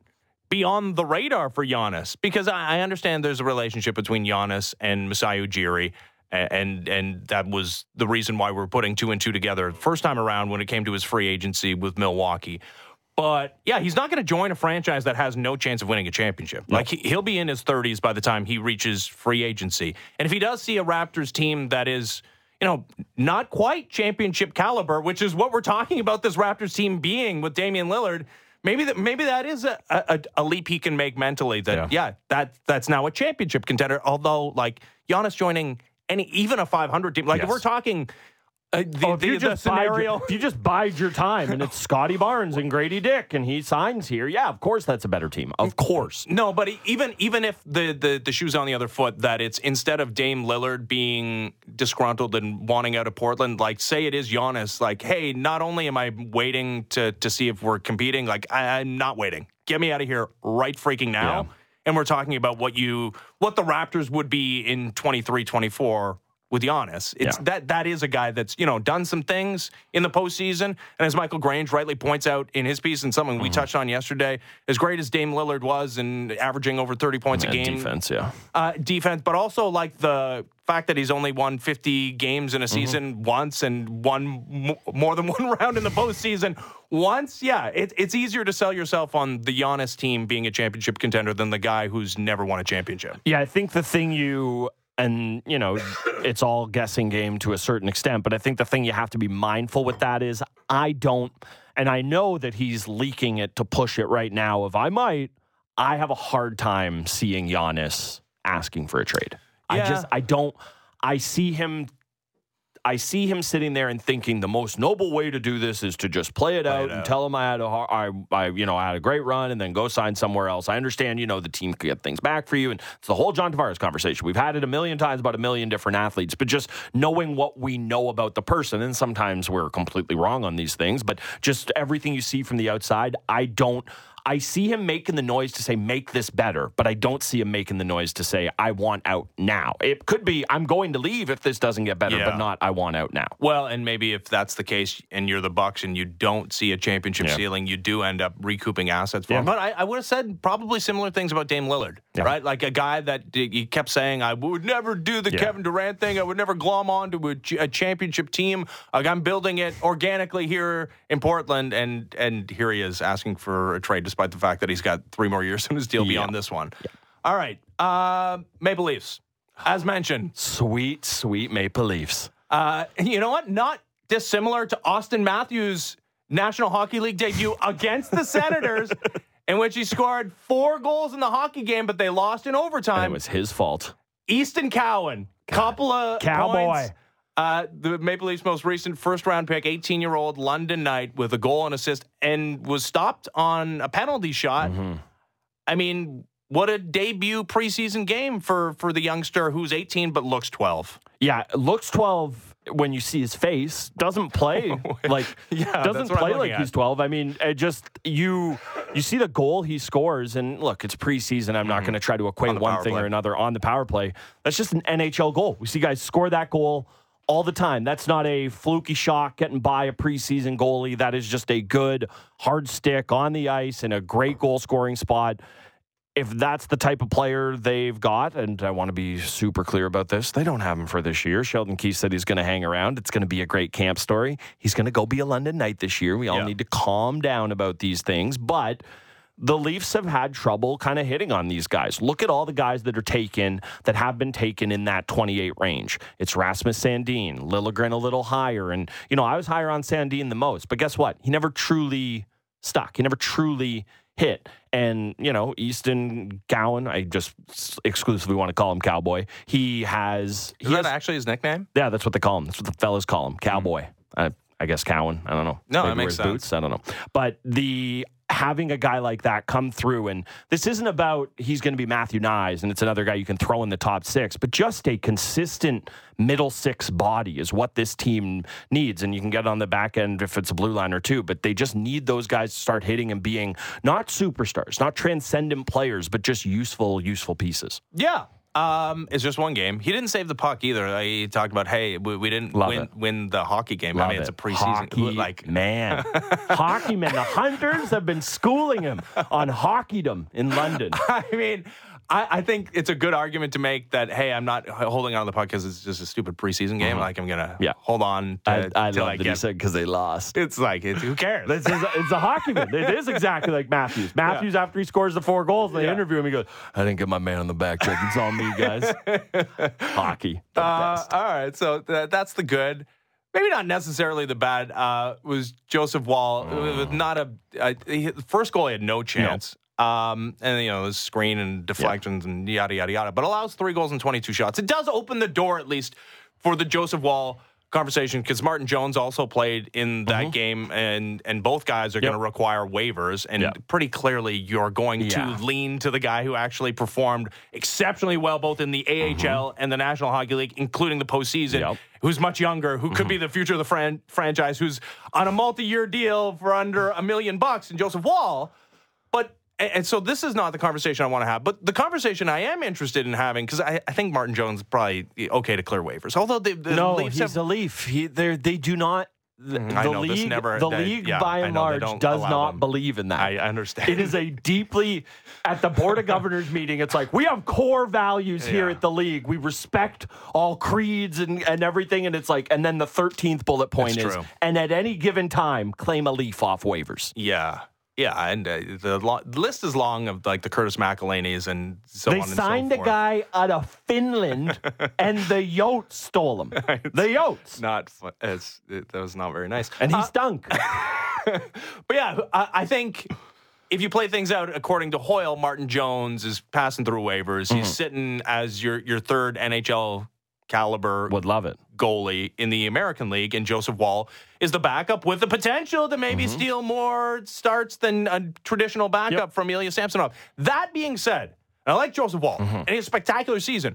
be on the radar for Giannis because I, understand there's a relationship between Giannis and Masai Ujiri. And and that was the reason why we're putting two and two together first time around when it came to his free agency with Milwaukee. But yeah, he's not going to join a franchise that has no chance of winning a championship. Like he, he'll be in his 30s by the time he reaches free agency. And if he does see a Raptors team that is, you know, not quite championship caliber, which is what we're talking about this Raptors team being with Damian Lillard, maybe that maybe that is a, a, a leap he can make mentally. That yeah. that that's now a championship contender. Although like Giannis joining any even a 500 team, like if we're talking. Uh, the, Oh, if the, you just bide your- *laughs* if you just bide your time and it's Scottie Barnes and Gradey Dick and he signs here, yeah, of course that's a better team. Of course. No, but even even if the, the the shoe's on the other foot, that it's instead of Dame Lillard being disgruntled and wanting out of Portland, like say it is Giannis, like, hey, not only am I waiting to to see if we're competing, like I, I'm not waiting. Get me out of here right freaking now. Yeah. And we're talking about what you what the Raptors would be in 23, 24 with Giannis. It's Yeah. that that is a guy that's, you know, done some things in the postseason. And as Michael Grange rightly points out in his piece and something Mm-hmm. we touched on yesterday, as great as Dame Lillard was and averaging over 30 points a game defense, yeah. uh, defense, but also like the fact that he's only won 50 games in Mm-hmm. a season once and won m- more than *laughs* one round in the postseason once. Yeah, it, it's easier to sell yourself on the Giannis team being a championship contender than the guy who's never won a championship. Yeah, I think the thing you and you know, it's all guessing game to a certain extent, but I think the thing you have to be mindful with that is I don't and I know that he's leaking it to push it right now if I might I have a hard time seeing Giannis asking for a trade. I just I don't I see him I see him sitting there and thinking the most noble way to do this is to just play it, out, it and out. tell him I had a I, I you know I had a great run and then go sign somewhere else. I understand you know the team could get things back for you and it's the whole John Tavares conversation. We've had it a million times about a million different athletes, but just knowing what we know about the person and sometimes we're completely wrong on these things, but just everything you see from the outside, I don't I see him making the noise to say, make this better, but I don't see him making the noise to say, I want out now. It could be, I'm going to leave if this doesn't get better, Yeah. but not, I want out now. Well, and maybe if that's the case, and you're the Bucks, and you don't see a championship Yeah. ceiling, you do end up recouping assets for Yeah. him. But I, I would have said probably similar things about Dame Lillard, right? Like a guy that he kept saying, "I would never do the. Kevin Durant thing. I would never glom onto a, a championship team. Like I'm building it organically here in Portland." And and here he is asking for a trade, despite the fact that he's got three more years in his deal Yeah. beyond this one. All right, uh, Maple Leafs, as mentioned. Sweet, sweet Maple Leafs. Uh, you know what? Not dissimilar to Auston Matthews' National Hockey League debut *laughs* against the Senators, in which he scored four goals in the hockey game, but they lost in And overtime. it was his fault. Easton Cowan, couple of Cowboy. points. Uh, the Maple Leafs' most recent first round pick, 18 year old London Knight, with a goal and assist, and was stopped on a penalty shot. Mm-hmm. I mean, what a debut preseason game for for the youngster who's 18 but looks 12. Yeah, looks 12 when you see his face. Doesn't play *laughs* like *laughs* Yeah, doesn't that's what I'm play like at. he's 12. I mean, it just you you see the goal he scores and look, it's preseason. I'm not going to try to equate Mm-hmm. On one thing play. or another on the power play. That's just an NHL goal. We see guys score that goal all the time. That's not a fluky shot getting by a preseason goalie. That is just a good hard stick on the ice in a great goal scoring spot if that's the type of player they've got, and I want to be super clear about this, they don't have him for this year. Sheldon Keefe said he's going to hang around. It's going to be a great camp story. He's going to go be a London Knight this year. We all Yeah. need to calm down about these things, but the Leafs have had trouble kind of hitting on these guys. Look at all the guys that are taken that have been taken in that 28 range. It's Rasmus Sandin, Liljegren a little higher. And, you know, I was higher on Sandin the most, but guess what? He never truly stuck. He never truly hit. And, you know, Easton Cowan, I just exclusively want to call him Cowboy. He has. Is he that has- actually his nickname? yeah, that's what they call him. That's what the fellas call him, hmm. cowboy. I, I guess Cowan. I don't know. No, that makes sense. Boots. I don't know. But the having a guy like that come through, and this isn't about he's going to be Matthew Knies, and it's another guy you can throw in the top six, but just a consistent middle six body is what this team needs, and you can get it on the back end if it's a blue line or two. But they just need those guys to start hitting and being not superstars, not transcendent players, but just useful, useful pieces. Yeah. Um, it's just one game. He didn't save the puck either. He talked about, hey, we, we didn't Love win it. win the hockey game. Love I mean, it's a it. preseason. Hockey, like, man, *laughs* hockey man. The Hunters have been schooling him on hockeydom in London. *laughs* I mean, I, I think it's a good argument to make that, hey, I'm not holding on to the puck because it's just a stupid preseason game. Like, I'm gonna Mm-hmm. Yeah. hold on to, I, I love I that he said because they lost. It's like, it's, who cares? It's, it's, it's a hockeyman. It is exactly like Matthews. Matthews, after he scores the four goals, they Yeah. interview him. He goes, "I didn't get my man on the back check. It's on me, guys." *laughs* Hockey, Uh, all right, so th- that's the good. Maybe not necessarily the bad. Uh, was Joseph Woll? Was not a uh, he, first goal. He had no chance. Um, and you know, the screen and deflections and yada yada yada. But allows three goals and twenty two shots. It does open the door at least for the Joseph Woll conversation because Martin Jones also played in that mm-hmm. game, and and both guys are going to require waivers. And Yep. pretty clearly, you're going Yeah. to lean to the guy who actually performed exceptionally well both in the AHL mm-hmm. and the National Hockey League, including the postseason. Yep. Who's much younger, who could be mm-hmm. the future of the fran- franchise, who's on a multi-year deal for under a million bucks, and Joseph Woll. And so this is not the conversation I want to have. But the conversation I am interested in having because I, I think Martin Jones is probably okay to clear waivers. Although the, the no, Leafs he's have, a Leaf. He, they're- do not. The, mm-hmm, I the know, this league, never- the they- league yeah, by and know, large does not them. believe in that. I understand. It is a deeply at the board of governors *laughs* meeting. It's like we have core values here Yeah. at the league. We respect all creeds and, and everything. And it's like, and then the thirteenth bullet point is, true. and at any given time, claim a leaf off waivers. yeah. Yeah, and uh, the, lo- list is long of like the Curtis McElhinney's and so they on and signed so a guy out of Finland, *laughs* and the Yotes stole him. the Yotes, Not it's, it, that was not very nice. and he Uh, stunk. *laughs* But yeah, I, I think if you play things out according to Hoyle, Martin Jones is passing through waivers. Mm-hmm. He's sitting as your your third NHL caliber Would love it. goalie in the American League, and Joseph Woll is the backup with the potential to maybe Mm-hmm. steal more starts than a traditional backup Yep. from Ilya Samsonov. That being said, I like Joseph Woll, Mm-hmm. and he had a spectacular season.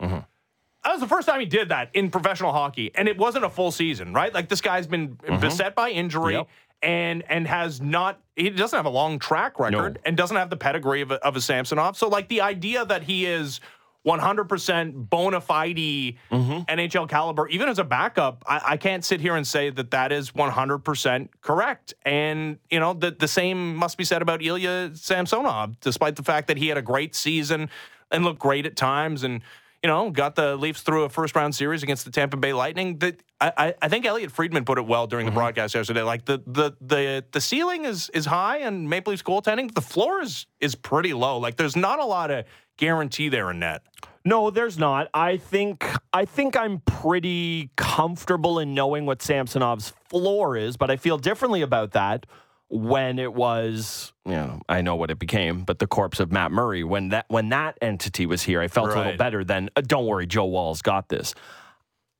That was the first time he did that in professional hockey, and it wasn't a full season, right? Like this guy's been beset by injury. Mm-hmm. Yep. And and has not he doesn't have a long track record No. and doesn't have the pedigree of a, of a Samsonov. So like the idea that he is 100% bona fide Mm-hmm. NHL caliber, even as a backup, I, I can't sit here and say that that is 100% correct. And, you know, the, the same must be said about Ilya Samsonov, despite the fact that he had a great season and looked great at times and, you know, got the Leafs through a first round series against the Tampa Bay Lightning. That I, I, I think Elliot Friedman put it well during Mm-hmm. the broadcast yesterday. Like the the the the ceiling is is high and Maple Leafs goaltending. The floor is is pretty low. Like there's not a lot of guarantee there in net. No, there's not. I think I think I'm pretty comfortable in knowing what Samsonov's floor is, but I feel differently about that when it was, you know, I know what it became, but the corpse of Matt Murray when that when that entity was here, I felt a little better than uh, don't worry, Joe Woll's got this.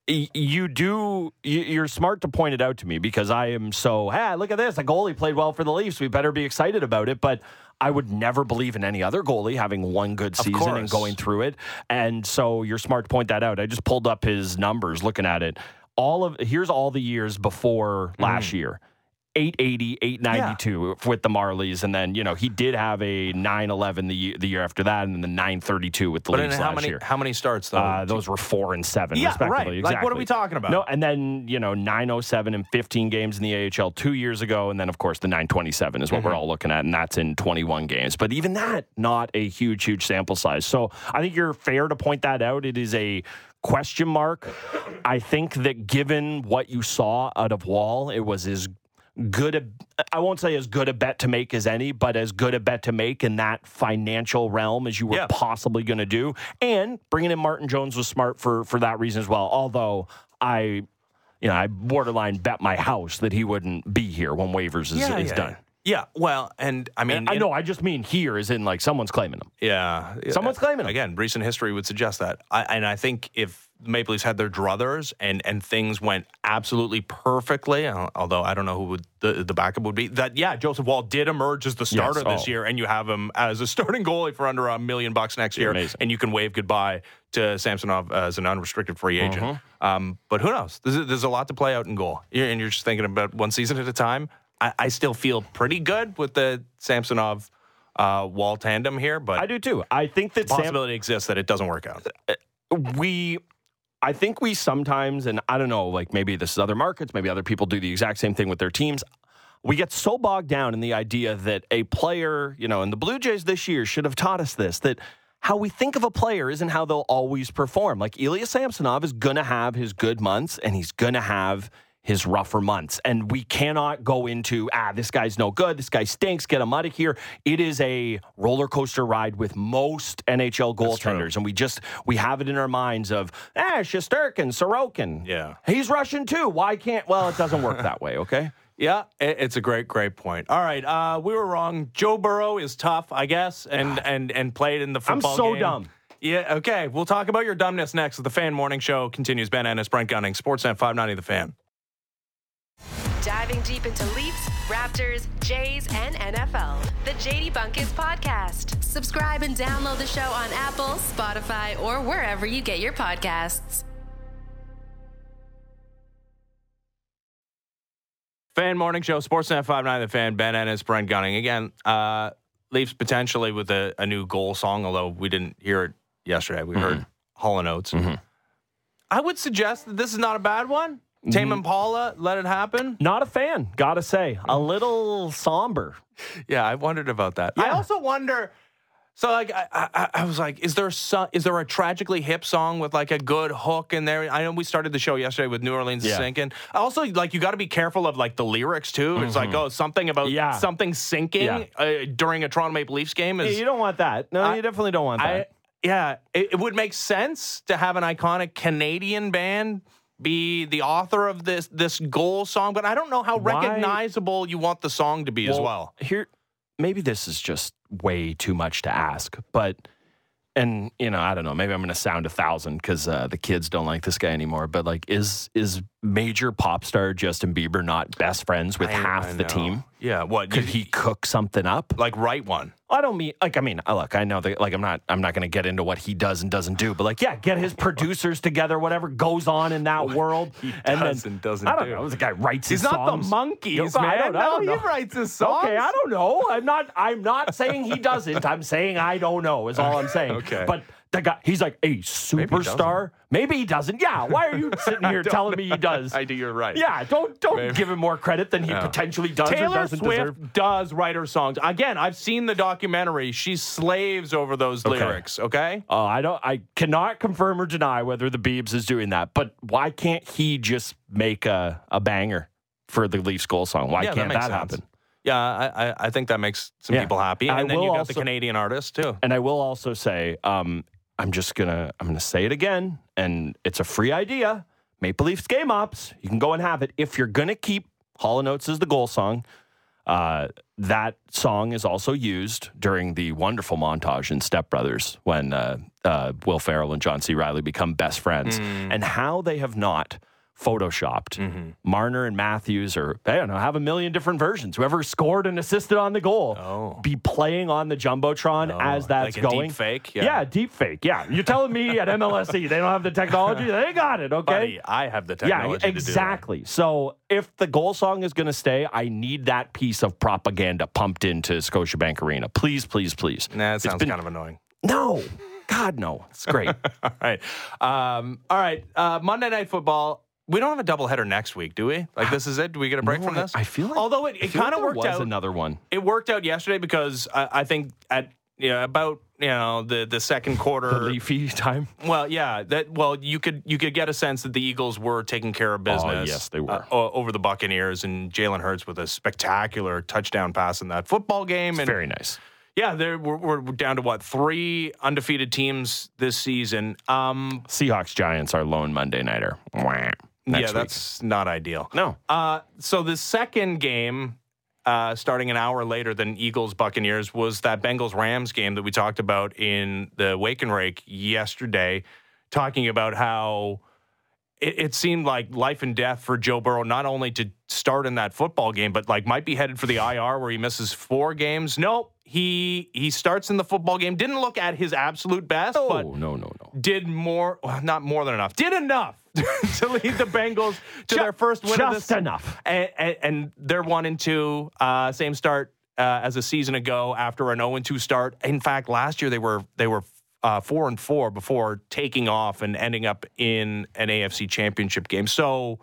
You do. you- You're smart to point it out to me because I am so. Hey, look at this! A goalie played well for the Leafs. We better be excited about it. But I would never believe in any other goalie having one good season and going through it. And so you're smart to point that out. I just pulled up his numbers, looking at it. All of here's all the years before mm-hmm. last year. 880, 892 with the Marlies, and then you know he did have a 911 the year, the year after that, and then the 932 with the But in Leafs how last many year. how many starts though? Uh, those were four and seven, Yeah, respectively. right. Like, what are we talking about? No, and then you know 907 and 15 games in the AHL two years ago, and then of course the 927 is what Mm-hmm. we're all looking at, and that's in 21 games. But even that, not a huge, huge sample size. So I think you're fair to point that out. It is a question mark. I think that given what you saw out of Woll, it was as good a I won't say as good a bet to make as any, but as good a bet to make in that financial realm as you were Yeah. possibly going to do. And bringing in Martin Jones was smart for for that reason as well. Although I, you know, I borderline bet my house that he wouldn't be here when waivers is, is done. Yeah, well, and I mean, I in- know. I just mean here, is in like someone's claiming them. Yeah, Someone's claiming him. again. Recent history would suggest that, I, and I think if the Maple Leafs had their druthers and and things went absolutely perfectly, uh, although I don't know who would the, the backup would be. That yeah, Joseph Woll did emerge as the starter Yes, this oh. year, and you have him as a starting goalie for under a million bucks next year, amazing. and you can wave goodbye to Samsonov as an unrestricted free agent. Mm-hmm. Um, but who knows? There's, there's a lot to play out in goal, You're- and you're just thinking about one season at a time. I, I still feel pretty good with the Samsonov. Uh, Woll tandem here, but I do too. I think that Sam, possibility exists that it doesn't work out. we I think we sometimes, and I don't know, like maybe this is other markets, maybe other people do the exact same thing with their teams. We get so bogged down in the idea that a player, you know, and the Blue Jays this year should have taught us this that how we think of a player isn't how they'll always perform. Like Ilya Samsonov is going to have his good months and he's going to have his rougher months. And we cannot go into, ah, this guy's no good. This guy stinks. Get him out of here. It is a roller coaster ride with most NHL goaltenders. And we just, we have it in our minds of, ah, Shesterkin, Sorokin. Yeah. He's Russian too. Why can't, well, it doesn't work that way, okay? *laughs* Yeah, it's a great, great point. All right, uh, we were wrong. Joe Burrow is tough, I guess, and *sighs* and and played in the football. I'm so game. dumb. Yeah, okay. We'll talk about your dumbness next. The Fan Morning Show continues. Ben Ennis, Brent Gunning, Sportsnet 590 The Fan. Diving deep into Leafs, Raptors, Jays, and NFL. The JD Bunkis Podcast. Subscribe and download the show on Apple, Spotify, or wherever you get your podcasts. Fan Morning Show, Sportsnet 590 The Fan, Ben Ennis, Brent Gunning. Again, uh, Leafs potentially with a, a new goal song, although we didn't hear it yesterday. We heard Hall and Oates. I would suggest that this is not a bad one. Tame Impala, Let It Happen. Not a fan, gotta say. A little somber. Yeah, I wondered about that. I also wonder. So, like, I, I, I was like, is there some, is there a tragically hip song with like a good hook in there? I know we started the show yesterday with New Orleans Yeah. sinking. Also, like, you got to be careful of like the lyrics too. It's like, oh, something about Mm-hmm. Yeah. something sinking Yeah. uh, during a Toronto Maple Leafs game is. you don't want that. No, I- you definitely don't want I, that. yeah, it, it would make sense to have an iconic Canadian band be the author of this this goal song, but I don't know how Why- recognizable you want the song to be as well. Here, maybe this is just way too much to ask, but and you know, I don't know. Maybe I'm going to sound a thousand because uh, the kids don't like this guy anymore. But like, is is major pop star Justin Bieber not best friends with I- half I the know. team? Yeah, what Could you- he cook something up? like write one? I don't mean like I mean look I know that like I'm not I'm not going to get into what he does and doesn't do but like yeah get his producers together whatever goes on in that world he and does then and doesn't I don't do. know the guy writes He's his not songs. the monkeys, I man. don't- I no, don't he writes his *laughs* songs. Okay, I don't know. I'm not. I'm not saying he doesn't. I'm saying I don't know. Is all I'm saying. *laughs* Okay. But the guy, he's like a superstar. Maybe he doesn't. Yeah. Why are you *laughs* sitting here telling me he does? *laughs* I do. You're right. Yeah. Don't don't Maybe. give him more credit than he No. potentially does or Taylor doesn't Swift deserve. does write her songs. Again, I've seen the documentary. She slaves over those Okay. lyrics. Okay. Uh, I don't. I cannot confirm or deny whether the Beebs is doing that. But why can't he just make a, a banger for the Leafs goal song? Why Yeah, that can't makes that, sense. happen? Yeah, I, I, I think that makes some Yeah. people happy. I And then will you got also- the Canadian artist too. And I will also say, um, I'm just gonna I'm gonna say it again, and it's a free idea. Maple Leafs game ops, you can go and have it. If you're gonna keep Hall and Oates as the goal song, uh, that song is also used during the wonderful montage in Step Brothers when uh, uh, Will Ferrell and John C. Reilly become best friends, and how they have not photoshopped Marner and Matthews, or I don't know, have a million different versions. Whoever scored and assisted on the goal, Oh. be playing on the jumbotron as that's like a going. deep fake? Yeah. Yeah. deep fake. Yeah, you're telling me at *laughs* MLSE they don't have the technology? They got it. Okay. Buddy, I have the Yeah, technology to do that. exactly. So if the goal song is going to stay, I need that piece of propaganda pumped into Scotiabank Arena. Please, please, please. Nah, that sounds been- kind of annoying. no. God, no. It's great. *laughs* all right. Um, all right. Uh, Monday Night Football. We don't have a doubleheader next week, do we? Like this is it? Do we get a break No, from this? I feel like- although it, it kind of there worked was out. another one. It worked out yesterday because I, I think at you know, about you know the the second quarter. The leafy time. Well, yeah, that well, you could you could get a sense that the Eagles were taking care of business. Oh, yes, they were. uh, over the Buccaneers and Jalen Hurts with a spectacular touchdown pass in that football game. And Very nice. yeah, there we're, we're down to what three undefeated teams this season. Um, Seahawks Giants are lone Monday nighter. Yeah, week. that's not ideal. no. Uh, so the second game, uh, starting an hour later than Eagles Buccaneers, was that Bengals Rams game that we talked about in the Wake and Rake yesterday, talking about how it, it seemed like life and death for Joe Burrow, not only to start in that football game, but like might be headed for the IR where he misses four games. Nope. He he starts in the football game. Didn't look at his absolute best, Oh, but no, no, no. Did more, well, not more than enough, did enough *laughs* to lead the Bengals to Ju- their first win of just this. enough. And, and, and they're one and two, uh, same start uh, as a season ago after an 0 and 2 start. In fact, last year they were they were uh, four and four before taking off and ending up in an AFC Championship game. So.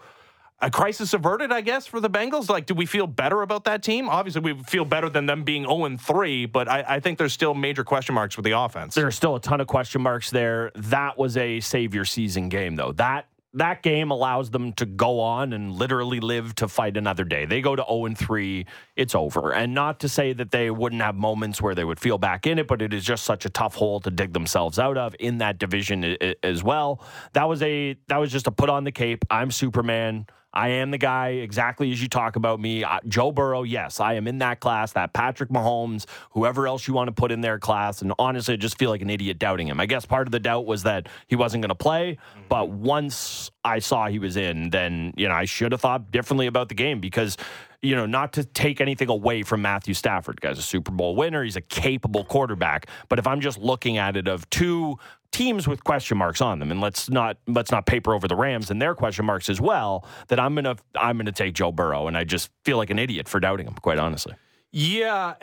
A crisis averted, I guess, for the Bengals. Like, do we feel better about that team? Obviously, we feel better than them being 0 and 3, but I, I think there's still major question marks with the offense. There are still a ton of question marks there. That was a savior season game, though. That that game allows them to go on and literally live to fight another day. They go to 0 and 3, it's over. And not to say that they wouldn't have moments where they would feel back in it, but it is just such a tough hole to dig themselves out of in that division as well. That was a that was just a put on the cape. I'm Superman. I am the guy exactly as you talk about me. Uh, Joe Burrow, yes, I am in that class, that Patrick Mahomes, whoever else you want to put in their class. And honestly, I just feel like an idiot doubting him. I guess part of the doubt was that he wasn't going to play. But once I saw he was in, then, you know, I should have thought differently about the game because, you know, not to take anything away from Matthew Stafford. Guy's a Super Bowl winner. He's a capable quarterback. But if I'm just looking at it of two teams with question marks on them and let's not let's not paper over the Rams and their question marks as well that I'm to I'm to take Joe Burrow and I just feel like an idiot for doubting him quite honestly. Yeah,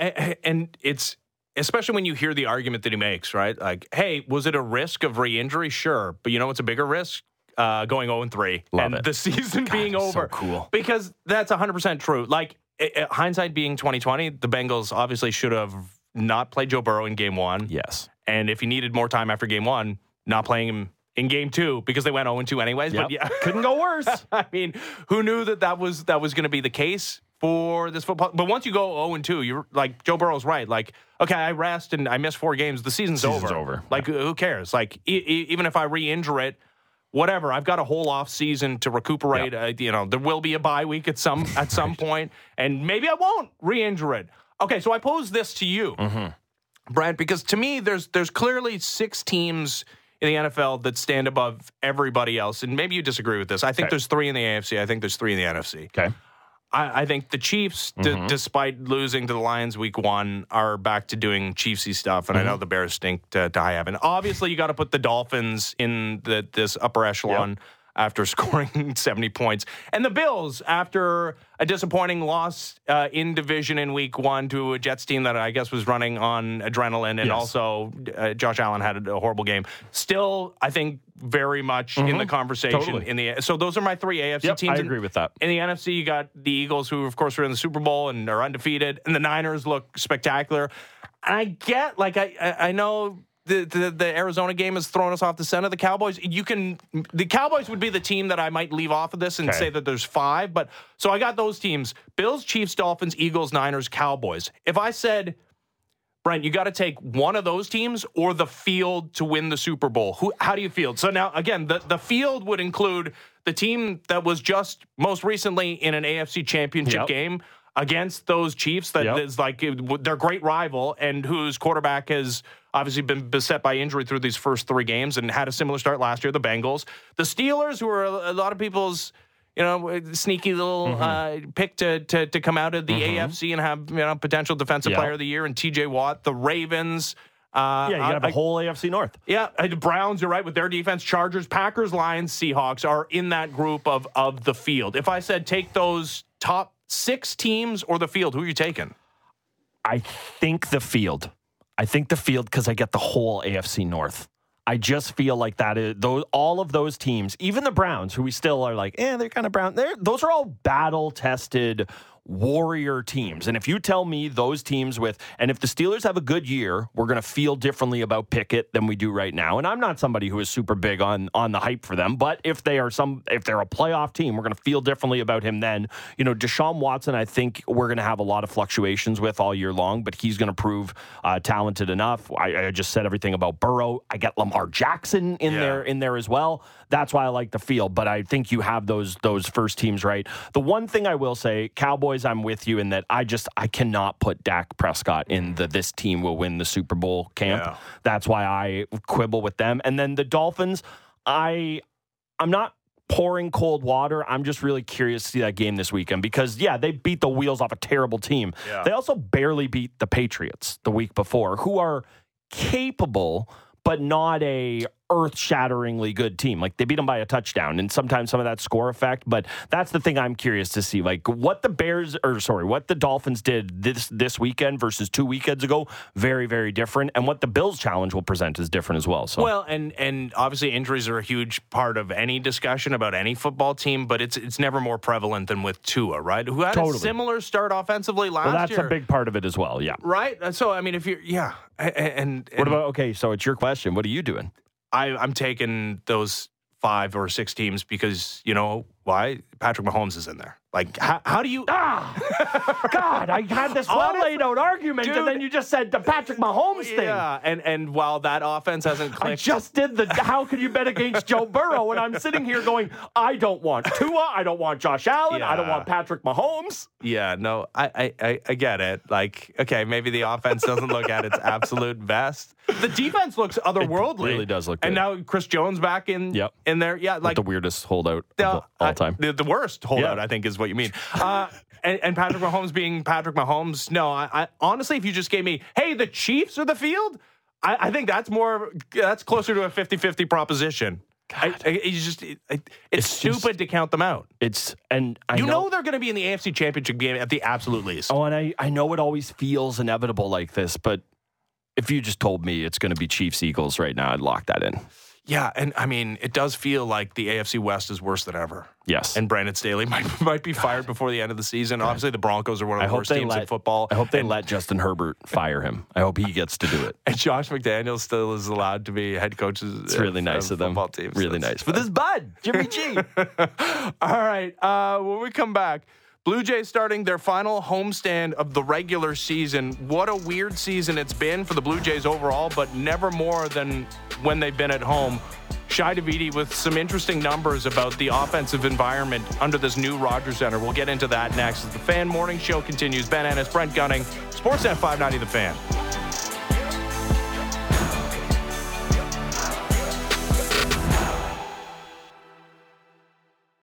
and it's especially when you hear the argument that he makes, right? Like, hey, was it a risk of re-injury? Sure, but you know what's a bigger risk? Uh, going 0 and 3 Love and it. the *laughs* season God, being so over. cool. Because that's 100% true. Like i- i- hindsight being 2020, the Bengals obviously should have not played Joe Burrow in game 1. Yes. And if he needed more time after game 1, not playing him in game 2 because they went 0 and 2 anyways, but yeah. Couldn't go worse. *laughs* I mean, who knew that that was that was going to be the case for this football? But once you go 0 and 2, you're like Joe Burrow's right. Like, okay, I rest and I miss four games. The season's, Season's over. over. Like, who cares? Like, e- e- even if I re-injure it. Whatever, I've got a whole off season to recuperate. Uh, you know, there will be a bye week at some at some point, and maybe I won't re-injure it. Okay, so I pose this to you: Mm-hmm. Brent, because to me, there's there's clearly six teams in the NFL that stand above everybody else, and maybe you disagree with this. I think Okay. there's three in the AFC. I think there's three in the NFC. Okay. I, I think the Chiefs, d- mm-hmm. despite losing to the Lions week one, are back to doing Chiefsy stuff, and I know mm-hmm. the Bears stink to, to high heaven. Obviously, you got to put the Dolphins in the, this upper echelon after *laughs* scoring 70 points, and the Bills after a disappointing loss uh, in division in week one to a Jets team that I guess was running on adrenaline, and Yes. also uh, Josh Allen had a, horrible game. Still, I think very much in the conversation Totally. in the. So those are my three AFC Yep, teams. I agree with that. in the NFC, you got the Eagles, who of course are in the Super Bowl and are undefeated, and the Niners look spectacular. And I get, like, I I, I know. The, the the Arizona game has thrown us off the scent of the Cowboys. You can the Cowboys would be the team that I might leave off of this and Okay. say that there's five. But so I got those teams: Bills, Chiefs, Dolphins, Eagles, Niners, Cowboys. If I said Brent, you got to take one of those teams or the field to win the Super Bowl. Who? How do you feel? So now, again, the, the field would include the team that was just most recently in an AFC Championship Yep. game against those Chiefs. That is Yep. like their great rival and whose quarterback has obviously been beset by injury through these first three games and had a similar start last year. The Bengals, the Steelers, who are a, lot of people's you know, sneaky little Mm-hmm. uh, pick to, to to come out of the AFC and have you know potential defensive Yeah. player of the year and T.J. Watt, the Ravens. Uh, Yeah, you got to have whole AFC North. yeah, uh, the Browns. You're right with their defense. Chargers, Packers, Lions, Seahawks are in that group of of the field. If I said take those top six teams or the field, who are you taking? I think the field. I think the field because I get the whole AFC North. I just feel like that is those all of those teams, even the Browns, who we still are like, eh, they're kind of brown. They're those are all battle tested warrior teams. And if you tell me those teams with, and if the Steelers have a good year, we're going to feel differently about Pickett than we do right now. And I'm not somebody who is super big on on the hype for them, but if they are some, if they're a playoff team, we're going to feel differently about him then. You know, Deshaun Watson, I think we're going to have a lot of fluctuations with all year long, but he's going to prove uh, talented enough. I, I just said everything about Burrow. I get Lamar Jackson in Yeah. there in there as well. That's why I like the field, but I think you have those those first teams right. The one thing I will say, Cowboys, I'm with you in that I just I cannot put Dak Prescott in the this team will win the Super Bowl camp. Yeah. That's why I quibble with them. And then the Dolphins, I I'm not pouring cold water. I'm just really curious to see that game this weekend because yeah, they beat the wheels off a terrible team. Yeah. They also barely beat the Patriots the week before, who are capable but not a earth-shatteringly good team. Like they beat them by a touchdown and sometimes some of that score effect, but that's the thing I'm curious to see. Like what the Bears or sorry, what the Dolphins did this this weekend versus 2 weekends ago, very very different and what the Bills challenge will present is different as well. So Well, and and obviously injuries are a huge part of any discussion about any football team, but it's it's never more prevalent than with Tua, right? Who had Totally. a similar start offensively last Well, that's year. a big part of it as well. Yeah. right. So I mean, if you're yeah, and, and What about okay? So it's your question. What are you doing? I, I'm taking those five or six teams because you know why Patrick Mahomes is in there. Like, how, how do you? Ah, *laughs* God! I had this well laid out argument, Dude. and then you just said the Patrick Mahomes thing. Yeah, and and while that offense hasn't I clicked, just did the. How can you bet against Joe Burrow? And I'm sitting here going, I don't want Tua. I don't want Josh Allen. I don't want Patrick Mahomes. yeah, no, I, I I I get it. Like, okay, maybe the offense doesn't look at its absolute best. The defense looks otherworldly. really does look And now Chris Jones back in Yep. in there. Yeah, like the weirdest holdout No, of all Time. The, the worst holdout, Yeah. I think, is what you mean. Uh, and, and Patrick Mahomes being Patrick Mahomes. No, I, I honestly, if you just gave me, hey, the Chiefs are the field, I, I think that's more, that's closer to a 50 50 proposition. I, I, it's just, it, it- it's, It's stupid just- to count them out. It's and I you know, they're going to be in the AFC Championship game at the absolute least. Oh, and I, I know it always feels inevitable like this, but if you just told me it's going to be Chiefs Eagles right now, I'd lock that in. Yeah, and I mean, it does feel like the AFC West is worse than ever. Yes. And Brandon Staley might *laughs* might be fired before the end of the season. Obviously, the Broncos are one of the worst teams let in football. I hope they and, let Justin Herbert fire him. I hope he gets to do it. *laughs* and Josh McDaniels still is allowed to be head coach. It's really nice of them. Football teams. Really nice. But this bud, Jimmy G. *laughs* All right. Uh, when we come back, Blue Jays starting their final homestand of the regular season. What a weird season it's been for the Blue Jays overall, but never more than when they've been at home. Shi Davidi with some interesting numbers about the offensive environment under this new Rogers Center. We'll get into that next as the Fan Morning Show continues. Ben Ennis, Brent Gunning, Sportsnet 590 The Fan.